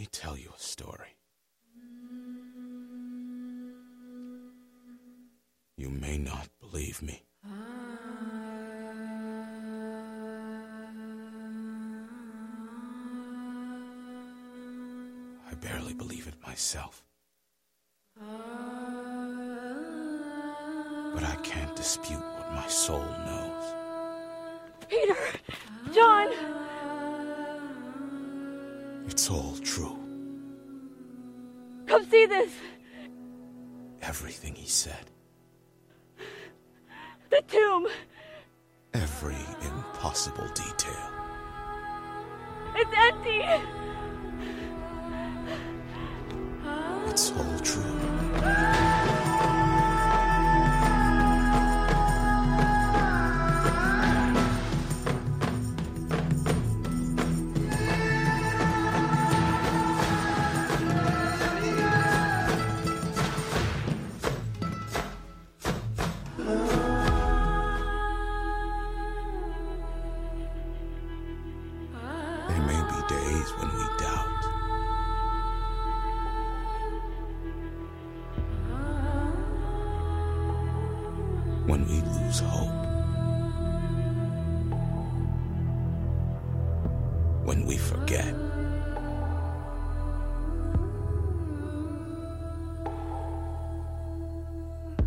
me tell you a story. You may not believe me. I barely believe it myself. But I can't dispute what my soul knows. Peter! John! It's all true. Come see this! Everything he said. The tomb! Every impossible detail. It's empty! It's all true.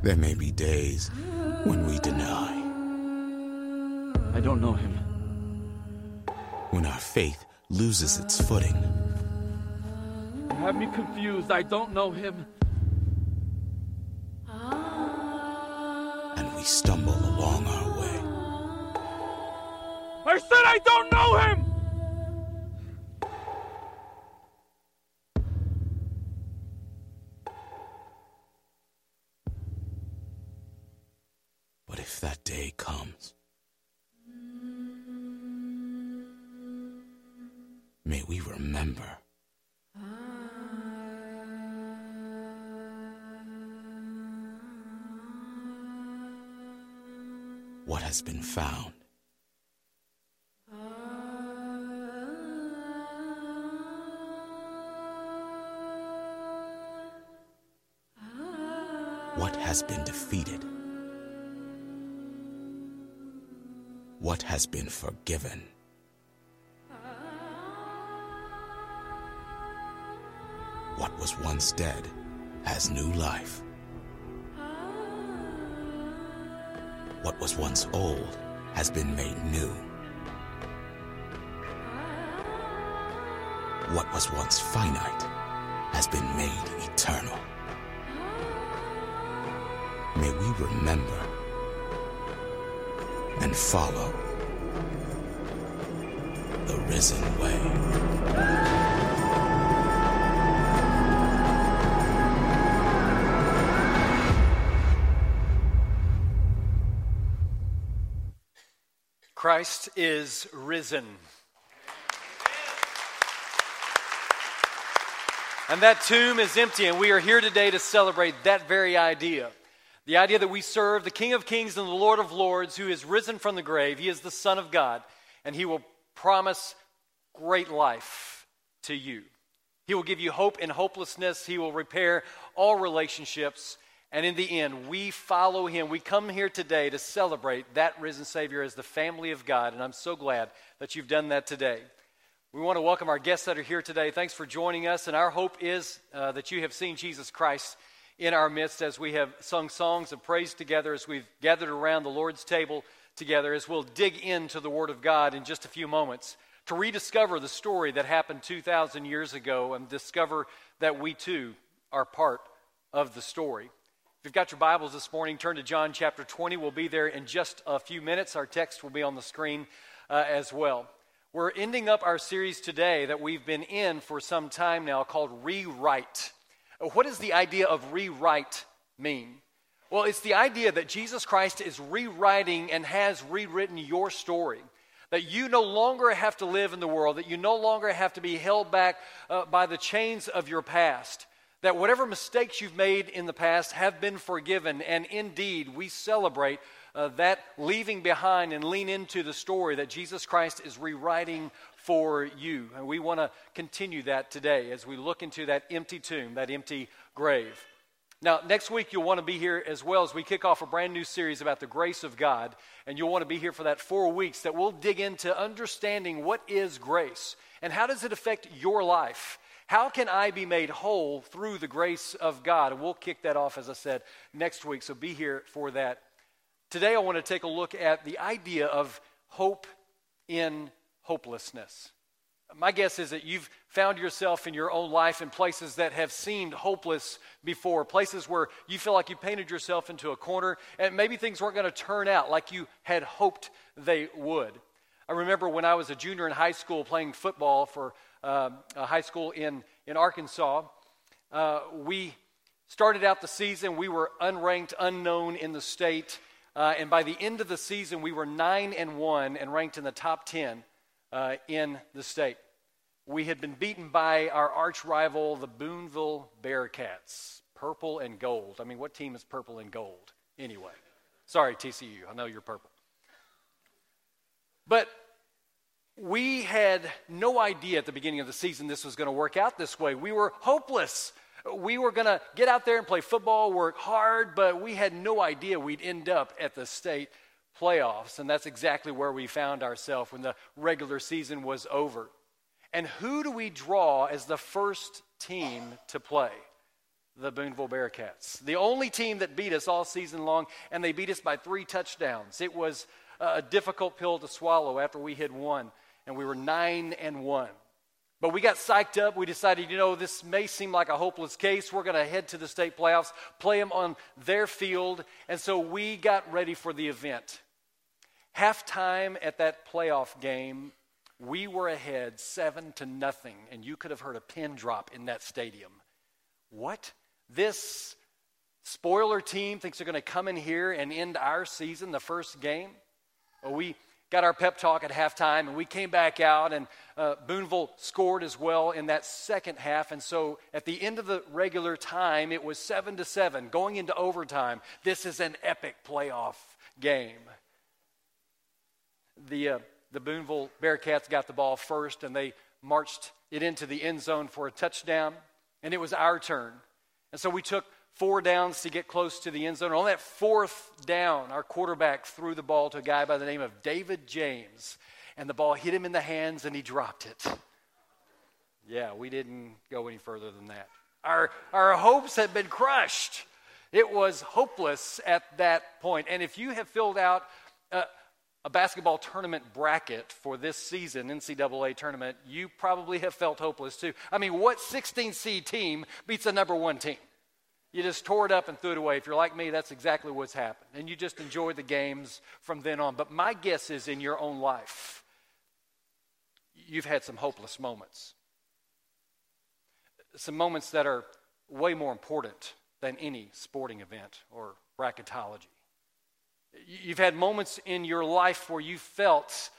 There may be days when we deny. I don't know him. When our faith loses its footing. You have me confused. I don't know him. and we stumble along our way. I said I don't know him! Been found. What has been defeated? What has been forgiven? What was once dead has new life. What was once old has been made new. What was once finite has been made eternal. May we remember and follow the risen way. Christ is risen. And that tomb is empty, and we are here today to celebrate that very idea. The idea that we serve the King of Kings and the Lord of Lords who is risen from the grave. He is the Son of God, and He will promise great life to you. He will give you hope in hopelessness, He will repair all relationships. And in the end, we follow him. We come here today to celebrate that risen Savior as the family of God. And I'm so glad that you've done that today. We want to welcome our guests that are here today. Thanks for joining us. And our hope is uh, that you have seen Jesus Christ in our midst as we have sung songs of praise together, as we've gathered around the Lord's table together, as we'll dig into the Word of God in just a few moments to rediscover the story that happened 2,000 years ago and discover that we too are part of the story. If you've got your Bibles this morning, turn to John chapter 20. We'll be there in just a few minutes. Our text will be on the screen uh, as well. We're ending up our series today that we've been in for some time now called Rewrite. Uh, What does the idea of rewrite mean? Well, it's the idea that Jesus Christ is rewriting and has rewritten your story. That you no longer have to live in the world, that you no longer have to be held back uh, by the chains of your past that whatever mistakes you've made in the past have been forgiven. And indeed, we celebrate uh, that leaving behind and lean into the story that Jesus Christ is rewriting for you. And we want to continue that today as we look into that empty tomb, that empty grave. Now, next week, you'll want to be here as well as we kick off a brand new series about the grace of God. And you'll want to be here for that four weeks that we'll dig into understanding what is grace and how does it affect your life. How can I be made whole through the grace of God? And we'll kick that off, as I said, next week. So be here for that. Today, I want to take a look at the idea of hope in hopelessness. My guess is that you've found yourself in your own life in places that have seemed hopeless before, places where you feel like you painted yourself into a corner and maybe things weren't going to turn out like you had hoped they would. I remember when I was a junior in high school playing football for uh, a high school in, in Arkansas. Uh, we started out the season, we were unranked, unknown in the state. Uh, and by the end of the season, we were 9 and 1 and ranked in the top 10 uh, in the state. We had been beaten by our arch rival, the Booneville Bearcats, purple and gold. I mean, what team is purple and gold anyway? Sorry, TCU, I know you're purple. But we had no idea at the beginning of the season this was going to work out this way. We were hopeless. We were going to get out there and play football, work hard, but we had no idea we'd end up at the state playoffs. And that's exactly where we found ourselves when the regular season was over. And who do we draw as the first team to play? The Booneville Bearcats. The only team that beat us all season long, and they beat us by three touchdowns. It was a difficult pill to swallow after we had won, and we were nine and one. But we got psyched up. We decided, you know, this may seem like a hopeless case. We're going to head to the state playoffs, play them on their field. And so we got ready for the event. Halftime at that playoff game, we were ahead seven to nothing, and you could have heard a pin drop in that stadium. What? This spoiler team thinks they're going to come in here and end our season, the first game? Well, we got our pep talk at halftime, and we came back out, and uh, Booneville scored as well in that second half. And so at the end of the regular time, it was seven to seven, going into overtime. This is an epic playoff game. The uh, the Booneville Bearcats got the ball first and they marched it into the end zone for a touchdown. And it was our turn. And so we took four downs to get close to the end zone. On that fourth down, our quarterback threw the ball to a guy by the name of David James. And the ball hit him in the hands and he dropped it. Yeah, we didn't go any further than that. Our, our hopes had been crushed. It was hopeless at that point. And if you have filled out uh, a basketball tournament bracket for this season, NCAA tournament, you probably have felt hopeless too. I mean, what 16 seed team beats a number one team? You just tore it up and threw it away. If you're like me, that's exactly what's happened. And you just enjoy the games from then on. But my guess is in your own life, you've had some hopeless moments. Some moments that are way more important than any sporting event or bracketology. You've had moments in your life where you felt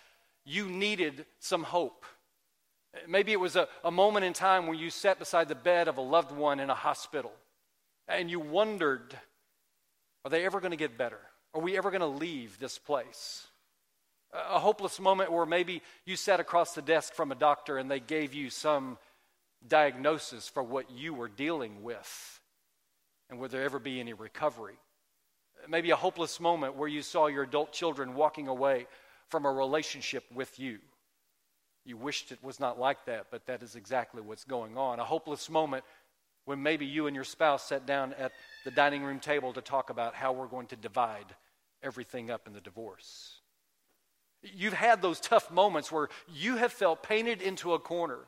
you needed some hope. Maybe it was a, a moment in time where you sat beside the bed of a loved one in a hospital and you wondered, are they ever going to get better? Are we ever going to leave this place? A hopeless moment where maybe you sat across the desk from a doctor and they gave you some diagnosis for what you were dealing with. And would there ever be any recovery? maybe a hopeless moment where you saw your adult children walking away from a relationship with you. You wished it was not like that, but that is exactly what's going on. A hopeless moment when maybe you and your spouse sat down at the dining room table to talk about how we're going to divide everything up in the divorce. You've had those tough moments where you have felt painted into a corner,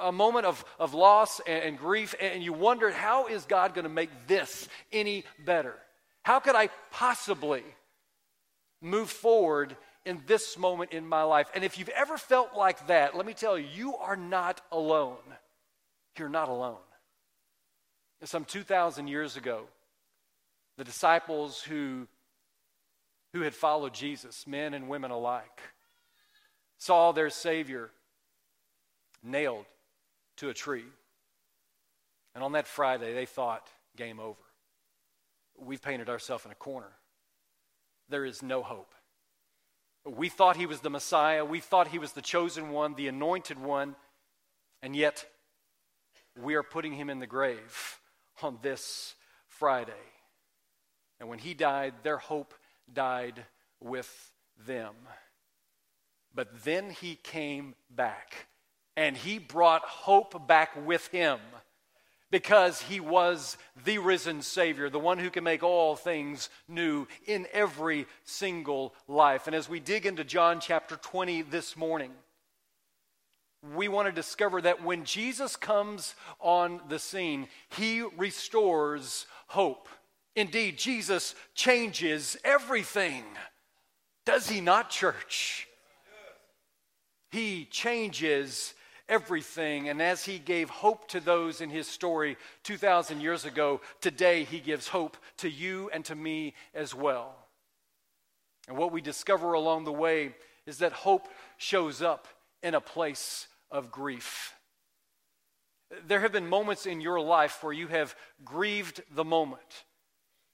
a moment of, of loss and, and grief, and you wondered, how is God going to make this any better? How could I possibly move forward in this moment in my life? And if you've ever felt like that, let me tell you, you are not alone. You're not alone. Some 2,000 years ago, the disciples who, who had followed Jesus, men and women alike, saw their Savior nailed to a tree. And on that Friday, they thought, game over we've painted ourselves in a corner. there is no hope. We thought he was the Messiah, we thought he was the chosen one, the anointed one, and yet we are putting him in the grave on this Friday. And when he died, their hope died with them. But then he came back, and he brought hope back with him because he was the risen Savior, the one who can make all things new in every single life. And as we dig into John chapter 20 this morning, we want to discover that when Jesus comes on the scene, he restores hope. Indeed, Jesus changes everything. Does he not, church? He changes everything. And as he gave hope to those in his story 2,000 years ago, today he gives hope to you and to me as well. And what we discover along the way is that hope shows up in a place of grief. There have been moments in your life where you have grieved the moment,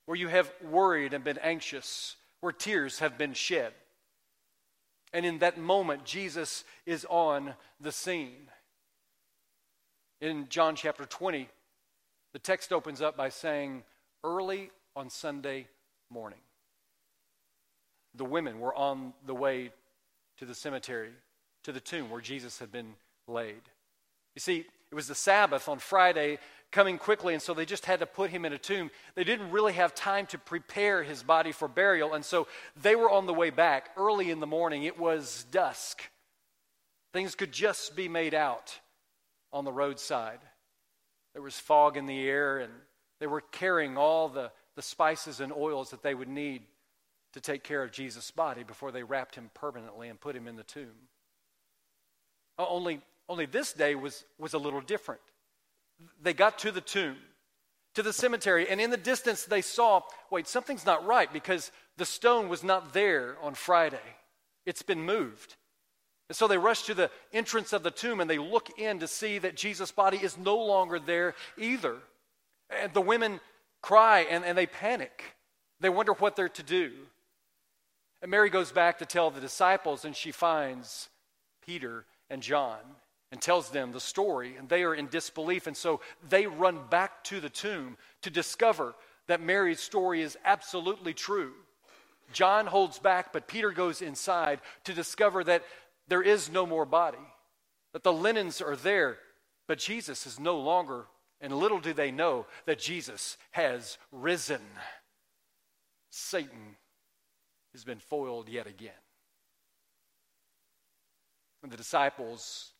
where you have worried and been anxious, where tears have been shed. And in that moment, Jesus is on the scene. In John chapter 20, the text opens up by saying, Early on Sunday morning, the women were on the way to the cemetery, to the tomb where Jesus had been laid. You see, it was the Sabbath on Friday coming quickly, and so they just had to put him in a tomb. They didn't really have time to prepare his body for burial, and so they were on the way back early in the morning. It was dusk. Things could just be made out on the roadside. There was fog in the air, and they were carrying all the, the spices and oils that they would need to take care of Jesus' body before they wrapped him permanently and put him in the tomb. Uh, only, only this day was, was a little different they got to the tomb, to the cemetery, and in the distance they saw wait, something's not right because the stone was not there on Friday. It's been moved. And so they rush to the entrance of the tomb and they look in to see that Jesus' body is no longer there either. And the women cry and, and they panic. They wonder what they're to do. And Mary goes back to tell the disciples, and she finds Peter and John and tells them the story, and they are in disbelief. And so they run back to the tomb to discover that Mary's story is absolutely true. John holds back, but Peter goes inside to discover that there is no more body, that the linens are there, but Jesus is no longer. And little do they know that Jesus has risen. Satan has been foiled yet again. And the disciples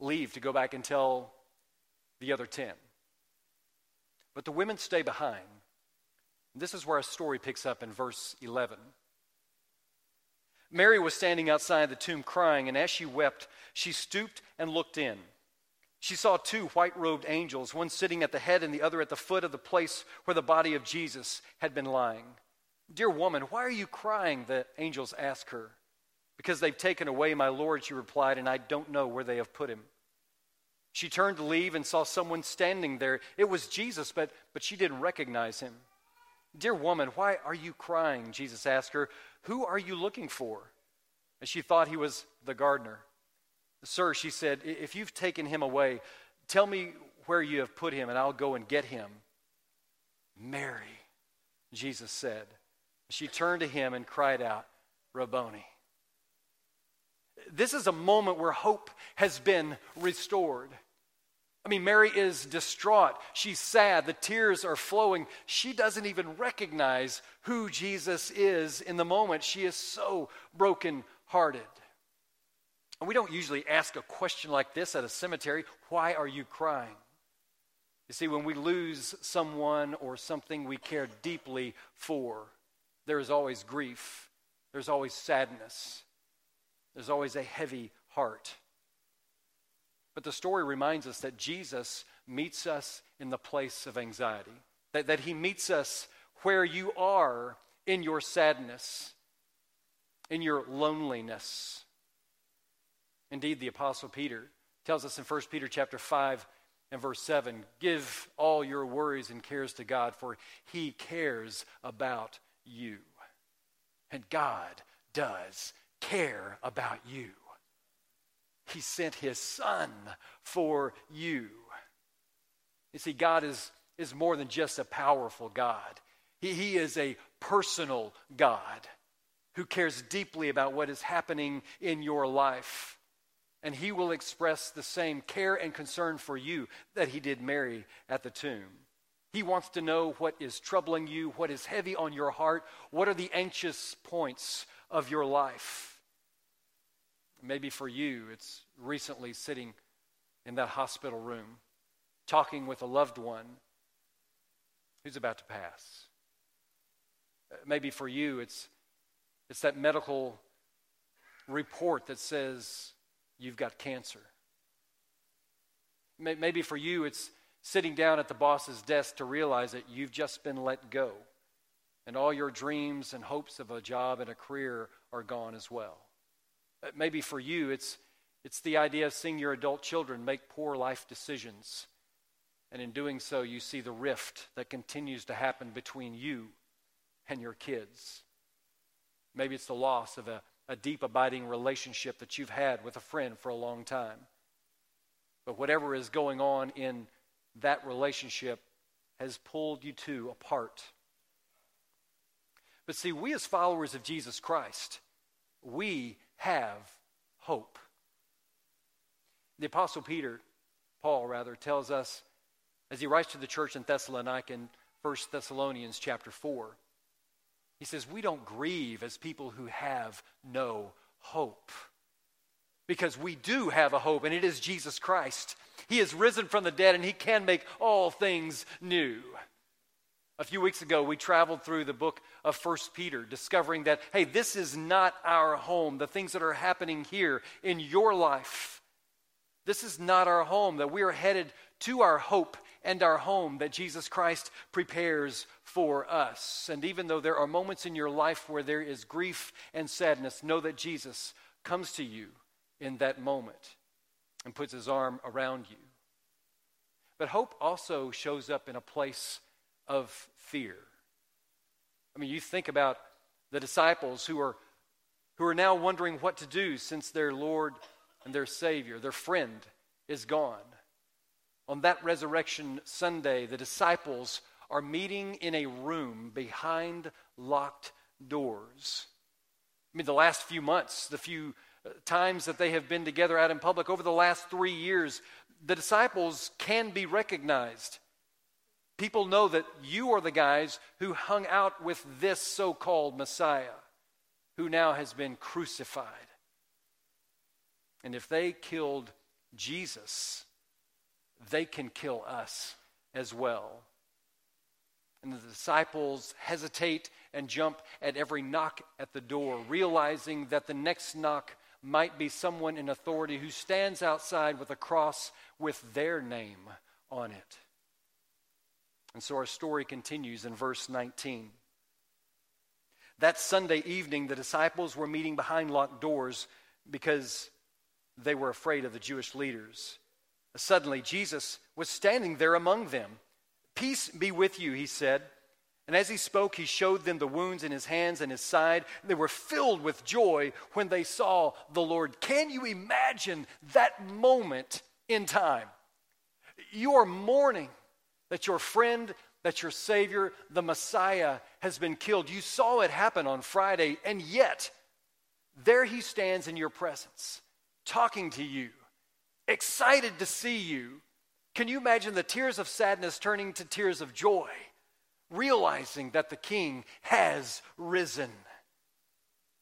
leave to go back and tell the other 10. But the women stay behind. This is where our story picks up in verse 11. Mary was standing outside the tomb crying, and as she wept, she stooped and looked in. She saw two white robed angels, one sitting at the head and the other at the foot of the place where the body of Jesus had been lying. Dear woman, why are you crying? The angels asked her. Because they've taken away my Lord, she replied, and I don't know where they have put him. She turned to leave and saw someone standing there. It was Jesus, but, but she didn't recognize him. Dear woman, why are you crying? Jesus asked her. Who are you looking for? And she thought he was the gardener. Sir, she said, if you've taken him away, tell me where you have put him, and I'll go and get him. Mary, Jesus said. She turned to him and cried out, Rabboni. This is a moment where hope has been restored. I mean, Mary is distraught. She's sad. The tears are flowing. She doesn't even recognize who Jesus is in the moment. She is so broken-hearted. And we don't usually ask a question like this at a cemetery Why are you crying? You see, when we lose someone or something we care deeply for, there is always grief, there's always sadness, there's always a heavy heart. But the story reminds us that Jesus meets us in the place of anxiety, that, that he meets us where you are in your sadness, in your loneliness. Indeed, the Apostle Peter tells us in 1 Peter chapter 5 and verse 7 give all your worries and cares to God, for he cares about you. And God does care about you. He sent his son for you. You see, God is, is more than just a powerful God, he, he is a personal God who cares deeply about what is happening in your life. And he will express the same care and concern for you that he did Mary at the tomb. He wants to know what is troubling you, what is heavy on your heart, what are the anxious points of your life. Maybe for you, it's recently sitting in that hospital room, talking with a loved one who's about to pass. Uh, maybe for you, it's, it's that medical report that says you've got cancer. Maybe for you, it's sitting down at the boss's desk to realize that you've just been let go and all your dreams and hopes of a job and a career are gone as well. Uh, maybe for you, it's, it's the idea of seeing your adult children make poor life decisions. And in doing so, you see the rift that continues to happen between you and your kids. Maybe it's the loss of a, a deep, abiding relationship that you've had with a friend for a long time. But whatever is going on in that relationship has pulled you two apart. But see, we as followers of Jesus Christ, we have hope. The Apostle Peter, Paul rather, tells us as he writes to the church in Thessalonica in 1 Thessalonians chapter 4, he says, We don't grieve as people who have no hope. Because we do have a hope, and it is Jesus Christ. He is risen from the dead, and He can make all things new. A few weeks ago, we traveled through the book of First Peter, discovering that, hey, this is not our home. The things that are happening here in your life, this is not our home, that we are headed to our hope and our home that Jesus Christ prepares for us. And even though there are moments in your life where there is grief and sadness, know that Jesus comes to you in that moment and puts his arm around you. But hope also shows up in a place of fear. I mean, you think about the disciples who are, who are now wondering what to do since their Lord and their Savior, their friend, is gone. On that resurrection Sunday, the disciples are meeting in a room behind locked doors. I mean, the last few months, the few uh, times that they have been together out in public, over the last three years, the disciples can be recognized. People know that you are the guys who hung out with this so called Messiah who now has been crucified. And if they killed Jesus, they can kill us as well. And the disciples hesitate and jump at every knock at the door, realizing that the next knock might be someone in authority who stands outside with a cross with their name on it. And so our story continues in verse 19. That Sunday evening, the disciples were meeting behind locked doors because they were afraid of the Jewish leaders. Suddenly, Jesus was standing there among them. Peace be with you, he said. And as he spoke, he showed them the wounds in his hands and his side. They were filled with joy when they saw the Lord. Can you imagine that moment in time? You are mourning that your friend, that your Savior, the Messiah, has been killed. You saw it happen on Friday, and yet there he stands in your presence, talking to you, excited to see you. Can you imagine the tears of sadness turning to tears of joy, realizing that the King has risen?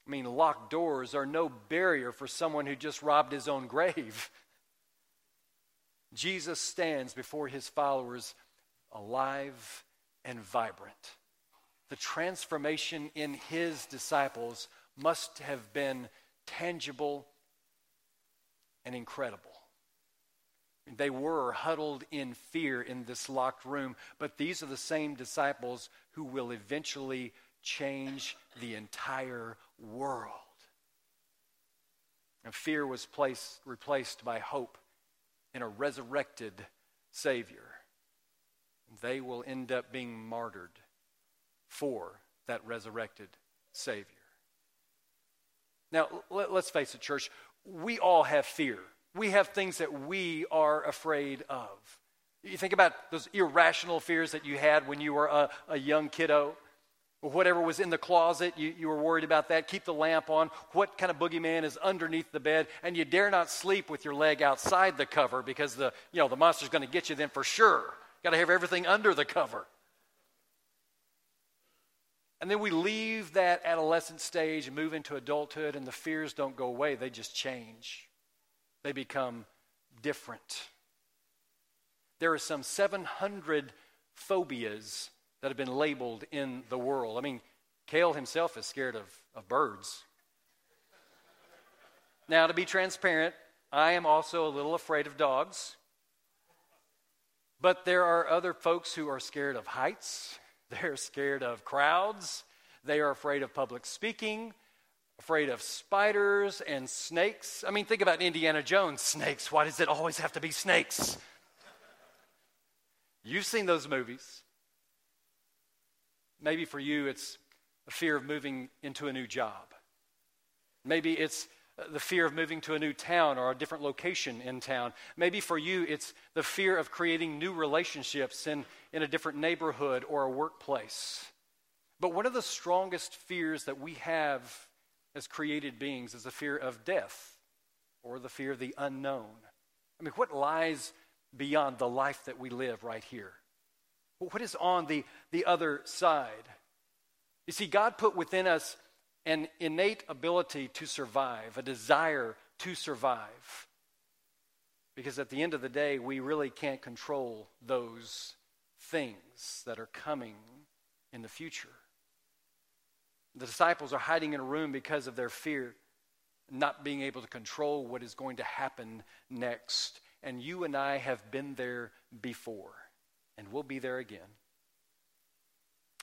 I mean, locked doors are no barrier for someone who just robbed his own grave. Jesus stands before his followers alive and vibrant. The transformation in his disciples must have been tangible and incredible. They were huddled in fear in this locked room, but these are the same disciples who will eventually change the entire world. And fear was placed, replaced by hope in a resurrected Savior they will end up being martyred for that resurrected Savior. Now, let, us face it, church, we all have fear. We have things that we are afraid of. You think about those irrational fears that you had when you were a, a young kiddo, whatever was in the closet, you, you were worried about that. Keep the lamp on. What kind of boogeyman is underneath the bed? And you dare not sleep with your leg outside the cover because the, you know, the monster's going to get you then for sure. Got to have everything under the cover. And then we leave that adolescent stage and move into adulthood, and the fears don't go away, they just change. They become different. There are some 700 phobias that have been labeled in the world. I mean, Kale himself is scared of, of birds. now, to be transparent, I am also a little afraid of dogs. But there are other folks who are scared of heights, they're scared of crowds, they are afraid of public speaking, afraid of spiders and snakes. I mean, think about Indiana Jones snakes. Why does it always have to be snakes? You've seen those movies. Maybe for you, it's a fear of moving into a new job. Maybe it's the fear of moving to a new town or a different location in town. Maybe for you, it's the fear of creating new relationships in, in a different neighborhood or a workplace. But one of the strongest fears that we have as created beings is the fear of death or the fear of the unknown. I mean, what lies beyond the life that we live right here? What is on the, the other side? You see, God put within us an innate ability to survive, a desire to survive. Because at the end of the day, we really can't control those things that are coming in the future. The disciples are hiding in a room because of their fear, not being able to control what is going to happen next. And you and I have been there before, and we'll be there again.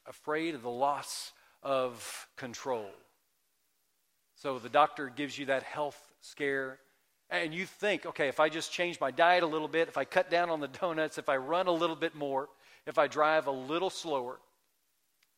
Afraid of the loss of control. So the doctor gives you that health scare, and you think, okay, if I just change my diet a little bit, if I cut down on the donuts, if I run a little bit more, if I drive a little slower,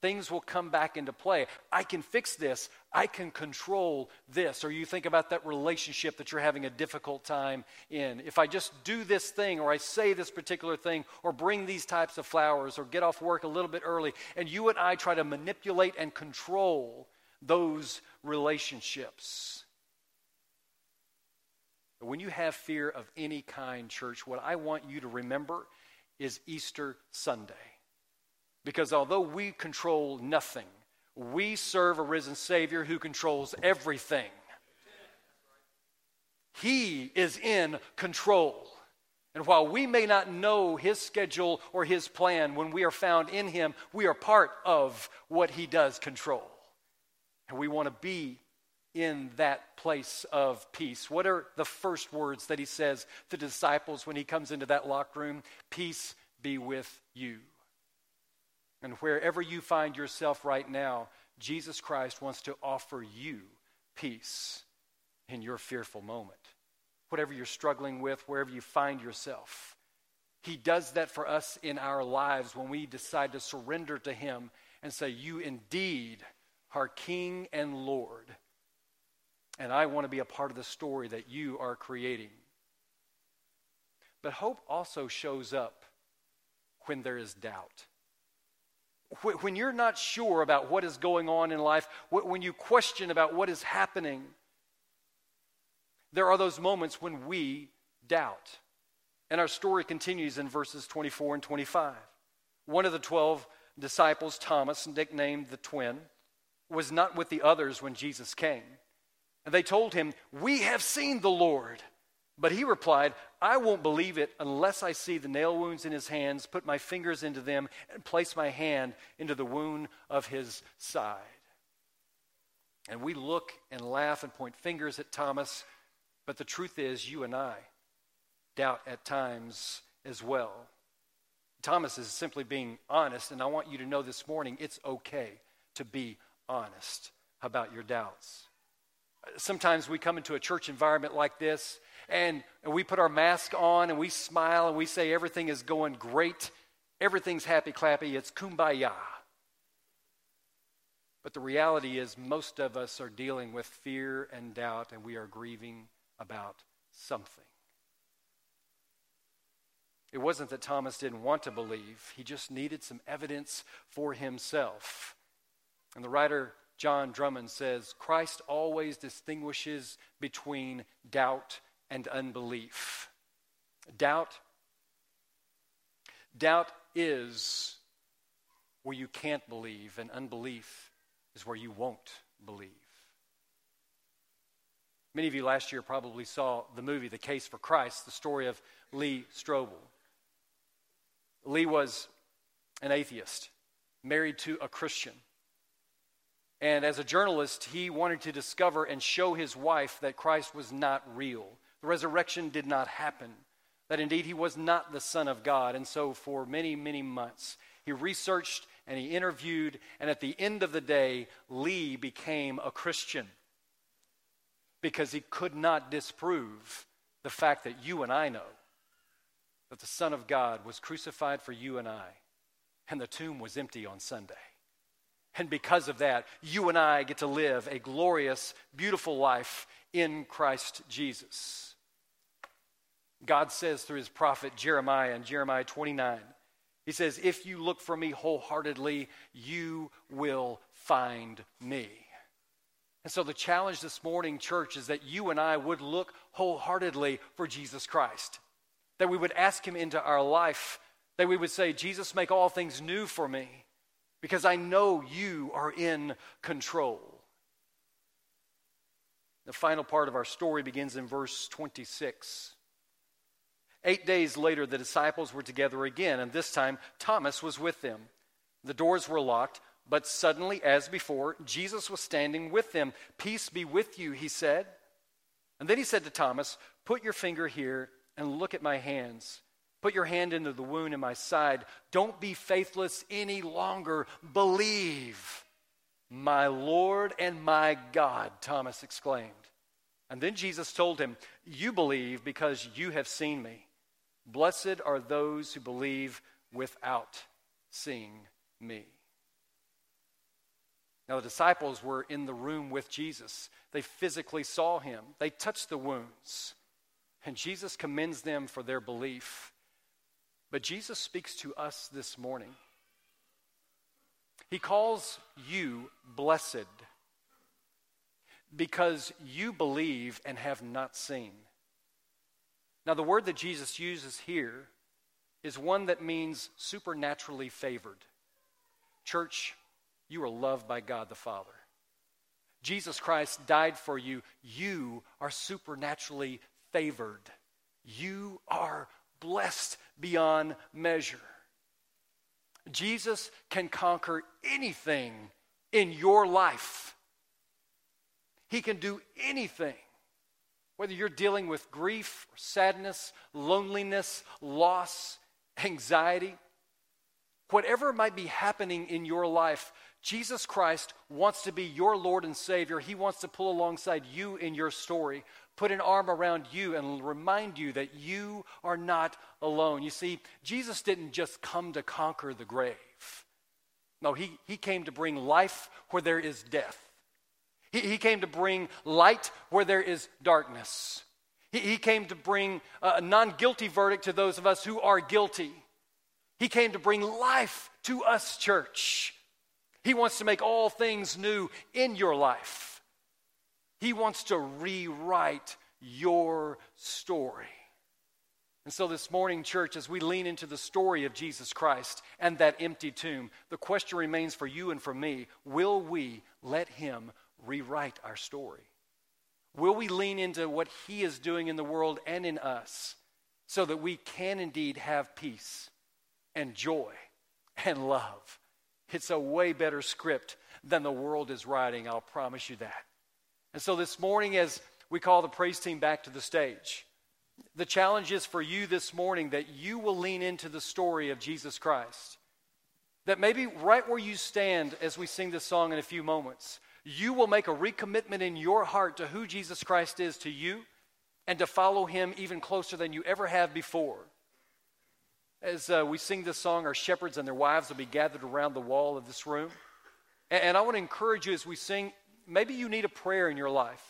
things will come back into play. I can fix this. I can control this. Or you think about that relationship that you're having a difficult time in. If I just do this thing, or I say this particular thing, or bring these types of flowers, or get off work a little bit early, and you and I try to manipulate and control those relationships. When you have fear of any kind, church, what I want you to remember is Easter Sunday. Because although we control nothing, we serve a risen Savior who controls everything. He is in control. And while we may not know his schedule or his plan, when we are found in him, we are part of what he does control. And we want to be in that place of peace. What are the first words that he says to disciples when he comes into that locked room? Peace be with you. And wherever you find yourself right now, Jesus Christ wants to offer you peace in your fearful moment. Whatever you're struggling with, wherever you find yourself. He does that for us in our lives when we decide to surrender to Him and say, You indeed are King and Lord. And I want to be a part of the story that you are creating. But hope also shows up when there is doubt. When you're not sure about what is going on in life, when you question about what is happening, there are those moments when we doubt. And our story continues in verses 24 and 25. One of the 12 disciples, Thomas, nicknamed the twin, was not with the others when Jesus came. And they told him, We have seen the Lord. But he replied, I won't believe it unless I see the nail wounds in his hands, put my fingers into them, and place my hand into the wound of his side. And we look and laugh and point fingers at Thomas, but the truth is, you and I doubt at times as well. Thomas is simply being honest, and I want you to know this morning it's okay to be honest about your doubts. Sometimes we come into a church environment like this and, we put our mask on and we smile and we say everything is going great, everything's happy clappy, it's kumbaya. But the reality is, most of us are dealing with fear and doubt, and we are grieving about something. It wasn't that Thomas didn't want to believe, he just needed some evidence for himself. And the writer John Drummond says Christ always distinguishes between doubt and unbelief. Doubt doubt is where you can't believe and unbelief is where you won't believe. Many of you last year probably saw the movie The Case for Christ, the story of Lee Strobel. Lee was an atheist, married to a Christian. And as a journalist, he wanted to discover and show his wife that Christ was not real. The resurrection did not happen, that indeed he was not the Son of God. And so, for many, many months, he researched and he interviewed, and at the end of the day, Lee became a Christian because he could not disprove the fact that you and I know that the Son of God was crucified for you and I, and the tomb was empty on Sunday. And because of that, you and I get to live a glorious, beautiful life in Christ Jesus. God says through his prophet Jeremiah in Jeremiah 29, he says, If you look for me wholeheartedly, you will find me. And so the challenge this morning, church, is that you and I would look wholeheartedly for Jesus Christ that we would ask Him into our life, that we would say, Jesus, make all things new for me, because I know you are in control. The final part of our story begins in verse 26. Eight days later, the disciples were together again, and this time Thomas was with them. The doors were locked, but suddenly, as before, Jesus was standing with them. Peace be with you, he said. And then he said to Thomas, Put your finger here and look at my hands. Put your hand into the wound in my side. Don't be faithless any longer. Believe. My Lord and my God, Thomas exclaimed. And then Jesus told him, You believe because you have seen me. Blessed are those who believe without seeing me. Now, the disciples were in the room with Jesus. They physically saw him, they touched the wounds. And Jesus commends them for their belief. But Jesus speaks to us this morning. He calls you blessed because you believe and have not seen. Now, the word that Jesus uses here is one that means supernaturally favored. Church, you are loved by God the Father. Jesus Christ died for you. You are supernaturally favored. You are blessed beyond measure. Jesus can conquer anything in your life. He can do anything. Whether you're dealing with grief, sadness, loneliness, loss, anxiety, whatever might be happening in your life, Jesus Christ wants to be your Lord and Savior. He wants to pull alongside you in your story put an arm around you and remind you that you are not alone. You see, Jesus didn't just come to conquer the grave. No, he, he came to bring life where there is death. He, he came to bring light where there is darkness. He, he came to bring a non guilty verdict to those of us who are guilty. He came to bring life to us, church. He wants to make all things new in your life. He wants to rewrite your story. And so, this morning, church, as we lean into the story of Jesus Christ and that empty tomb, the question remains for you and for me will we let Him rewrite our story? Will we lean into what He is doing in the world and in us so that we can indeed have peace and joy and love? It's a way better script than the world is writing, I'll promise you that. And so this morning, as we call the praise team back to the stage, the challenge is for you this morning that you will lean into the story of Jesus Christ. That maybe right where you stand as we sing this song in a few moments, you will make a recommitment in your heart to who Jesus Christ is to you and to follow him even closer than you ever have before. As uh, we sing this song, our shepherds and their wives will be gathered around the wall of this room. And, and I want to encourage you as we sing, maybe you need a prayer in your life.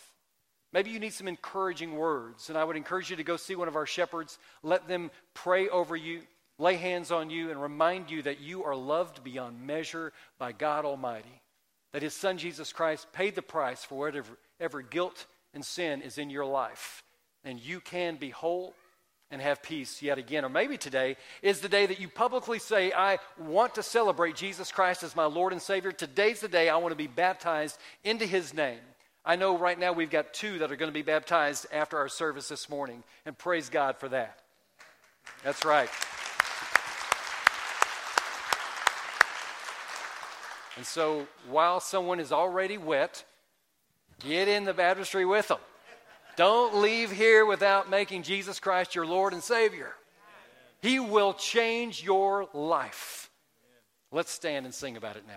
Maybe you need some encouraging words. And I would encourage you to go see one of our shepherds. Let them pray over you, lay hands on you, and remind you that you are loved beyond measure by God Almighty. That His Son Jesus Christ paid the price for whatever guilt and sin is in your life. And you can be whole and have peace yet again. Or maybe today is the day that you publicly say, I want to celebrate Jesus Christ as my Lord and Savior. Today's the day I want to be baptized into His name. I know right now we've got two that are going to be baptized after our service this morning, and praise God for that. That's right. And so while someone is already wet, get in the baptistry with them. Don't leave here without making Jesus Christ your Lord and Savior. He will change your life. Let's stand and sing about it now.